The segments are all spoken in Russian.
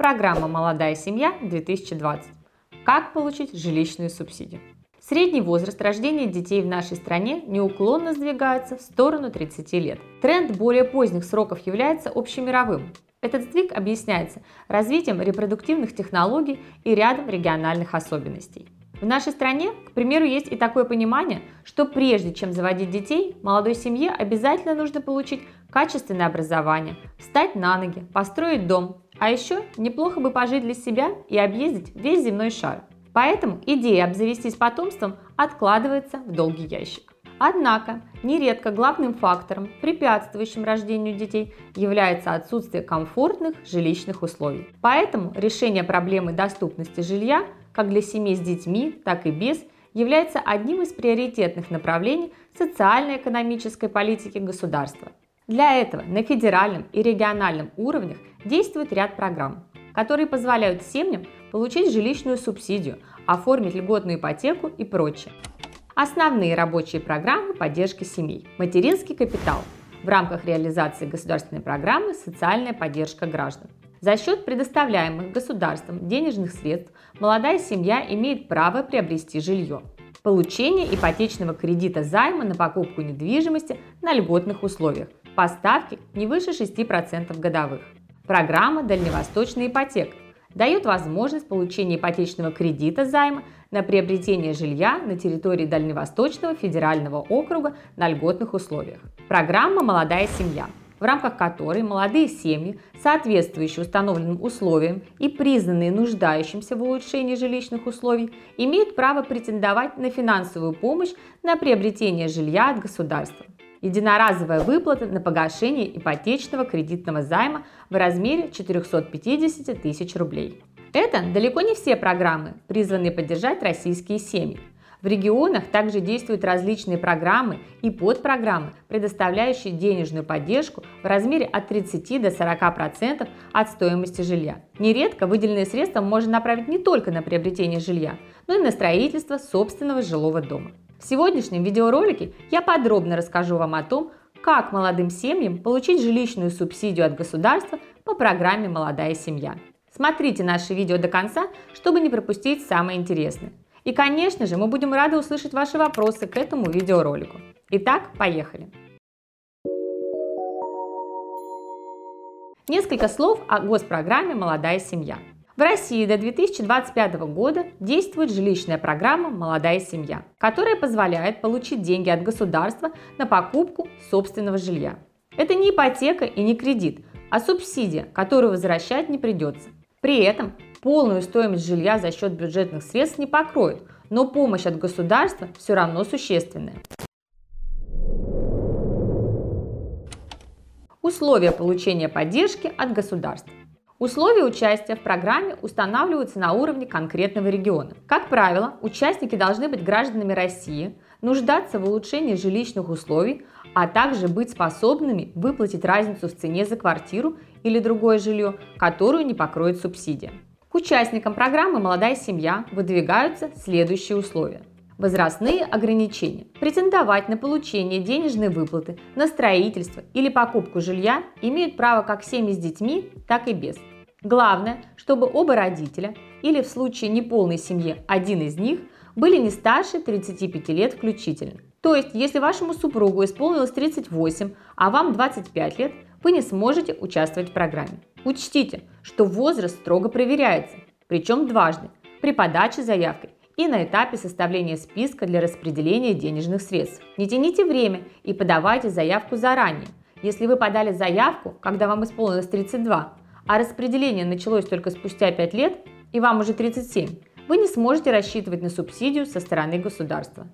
Программа «Молодая семья-2020». Как получить жилищную субсидию? Средний возраст рождения детей в нашей стране неуклонно сдвигается в сторону 30 лет. Тренд более поздних сроков является общемировым. Этот сдвиг объясняется развитием репродуктивных технологий и рядом региональных особенностей. В нашей стране, к примеру, есть и такое понимание, что прежде чем заводить детей, молодой семье обязательно нужно получить качественное образование, встать на ноги, построить дом, а еще неплохо бы пожить для себя и объездить весь земной шар. Поэтому идея обзавестись потомством откладывается в долгий ящик. Однако, нередко главным фактором, препятствующим рождению детей, является отсутствие комфортных жилищных условий. Поэтому решение проблемы доступности жилья как для семей с детьми, так и без, является одним из приоритетных направлений социально-экономической политики государства. Для этого на федеральном и региональном уровнях действует ряд программ, которые позволяют семьям получить жилищную субсидию, оформить льготную ипотеку и прочее. Основные рабочие программы поддержки семей. Материнский капитал. В рамках реализации государственной программы «Социальная поддержка граждан». За счет предоставляемых государством денежных средств молодая семья имеет право приобрести жилье. Получение ипотечного кредита займа на покупку недвижимости на льготных условиях. Поставки не выше 6% годовых. Программа «Дальневосточная ипотека» дает возможность получения ипотечного кредита займа на приобретение жилья на территории Дальневосточного федерального округа на льготных условиях. Программа «Молодая семья» в рамках которой молодые семьи, соответствующие установленным условиям и признанные нуждающимся в улучшении жилищных условий, имеют право претендовать на финансовую помощь на приобретение жилья от государства. Единоразовая выплата на погашение ипотечного кредитного займа в размере 450 тысяч рублей. Это далеко не все программы, призванные поддержать российские семьи. В регионах также действуют различные программы и подпрограммы, предоставляющие денежную поддержку в размере от 30 до 40% от стоимости жилья. Нередко выделенные средства можно направить не только на приобретение жилья, но и на строительство собственного жилого дома. В сегодняшнем видеоролике я подробно расскажу вам о том, как молодым семьям получить жилищную субсидию от государства по программе «Молодая семья». Смотрите наше видео до конца, чтобы не пропустить самое интересное. И, конечно же, мы будем рады услышать ваши вопросы к этому видеоролику. Итак, поехали! Несколько слов о госпрограмме «Молодая семья». В России до 2025 года действует жилищная программа «Молодая семья», которая позволяет получить деньги от государства на покупку собственного жилья. Это не ипотека и не кредит, а субсидия, которую возвращать не придется. При этом полную стоимость жилья за счет бюджетных средств не покроет, но помощь от государства все равно существенная. Условия получения поддержки от государства. Условия участия в программе устанавливаются на уровне конкретного региона. Как правило, участники должны быть гражданами России, нуждаться в улучшении жилищных условий, а также быть способными выплатить разницу в цене за квартиру или другое жилье, которую не покроет субсидия. К участникам программы «Молодая семья» выдвигаются следующие условия. Возрастные ограничения. Претендовать на получение денежной выплаты на строительство или покупку жилья имеют право как семьи с детьми, так и без. Главное, чтобы оба родителя или в случае неполной семьи один из них были не старше 35 лет включительно. То есть, если вашему супругу исполнилось 38, а вам 25 лет, вы не сможете участвовать в программе. Учтите, что возраст строго проверяется, причем дважды, при подаче заявки и на этапе составления списка для распределения денежных средств. Не тяните время и подавайте заявку заранее. Если вы подали заявку, когда вам исполнилось 32, а распределение началось только спустя 5 лет и вам уже 37, вы не сможете рассчитывать на субсидию со стороны государства.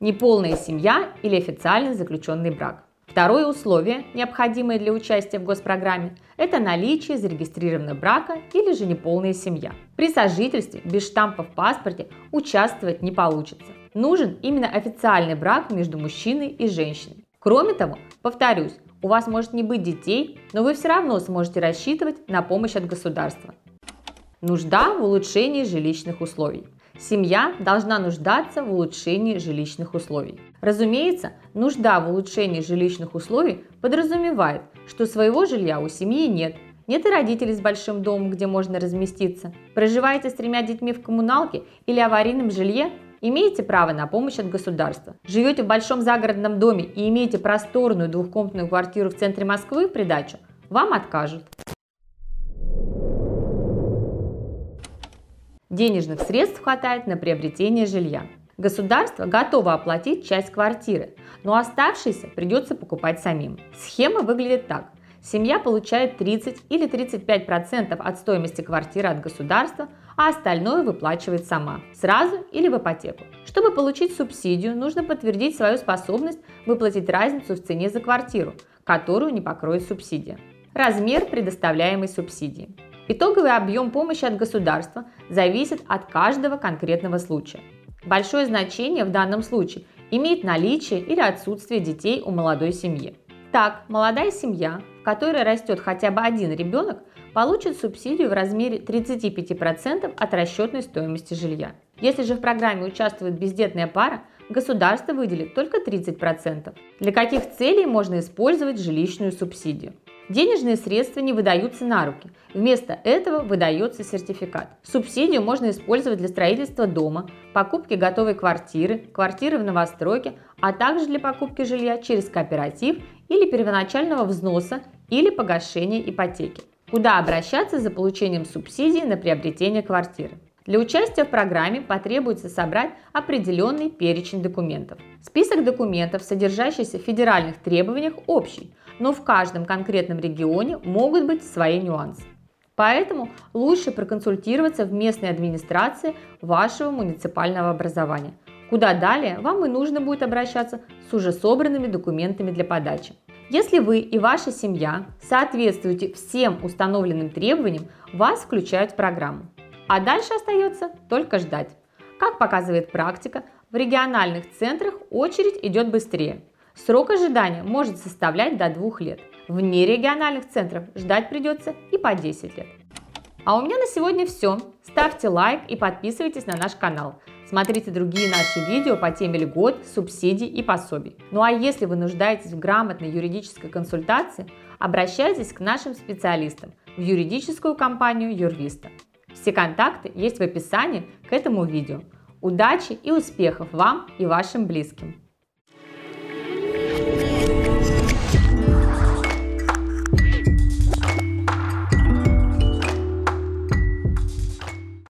Неполная семья или официально заключенный брак. Второе условие, необходимое для участия в госпрограмме, это наличие зарегистрированного брака или же неполная семья. При сожительстве без штампа в паспорте участвовать не получится. Нужен именно официальный брак между мужчиной и женщиной. Кроме того, повторюсь, у вас может не быть детей, но вы все равно сможете рассчитывать на помощь от государства. Нужда в улучшении жилищных условий. Семья должна нуждаться в улучшении жилищных условий. Разумеется, нужда в улучшении жилищных условий подразумевает, что своего жилья у семьи нет, нет и родителей с большим домом, где можно разместиться. Проживаете с тремя детьми в коммуналке или аварийном жилье? Имеете право на помощь от государства. Живете в большом загородном доме и имеете просторную двухкомнатную квартиру в центре Москвы в придачу? Вам откажут. Денежных средств хватает на приобретение жилья. Государство готово оплатить часть квартиры, но оставшиеся придется покупать самим. Схема выглядит так. Семья получает 30 или 35% от стоимости квартиры от государства, а остальное выплачивает сама, сразу или в ипотеку. Чтобы получить субсидию, нужно подтвердить свою способность выплатить разницу в цене за квартиру, которую не покроет субсидия. Размер предоставляемой субсидии. Итоговый объем помощи от государства зависит от каждого конкретного случая. Большое значение в данном случае имеет наличие или отсутствие детей у молодой семьи. Так, молодая семья, в которой растет хотя бы один ребенок, получит субсидию в размере 35% от расчетной стоимости жилья. Если же в программе участвует бездетная пара, государство выделит только 30%. Для каких целей можно использовать жилищную субсидию? Денежные средства не выдаются на руки. Вместо этого выдается сертификат. Субсидию можно использовать для строительства дома, покупки готовой квартиры, квартиры в новостройке, а также для покупки жилья через кооператив или первоначального взноса или погашения ипотеки. Куда обращаться за получением субсидии на приобретение квартиры? Для участия в программе потребуется собрать определенный перечень документов. Список документов, содержащийся в федеральных требованиях, общий, но в каждом конкретном регионе могут быть свои нюансы. Поэтому лучше проконсультироваться в местной администрации вашего муниципального образования, куда далее вам и нужно будет обращаться с уже собранными документами для подачи. Если вы и ваша семья соответствуете всем установленным требованиям, вас включают в программу. А дальше остается только ждать. Как показывает практика, в региональных центрах очередь идет быстрее. Срок ожидания может составлять до 2 лет. В нерегиональных центрах ждать придется и по 10 лет. А у меня на сегодня все. Ставьте лайк и подписывайтесь на наш канал. Смотрите другие наши видео по теме льгот, субсидий и пособий. Ну а если вы нуждаетесь в грамотной юридической консультации, обращайтесь к нашим специалистам в юридическую компанию Юрвиста. Все контакты есть в описании к этому видео. Удачи и успехов вам и вашим близким!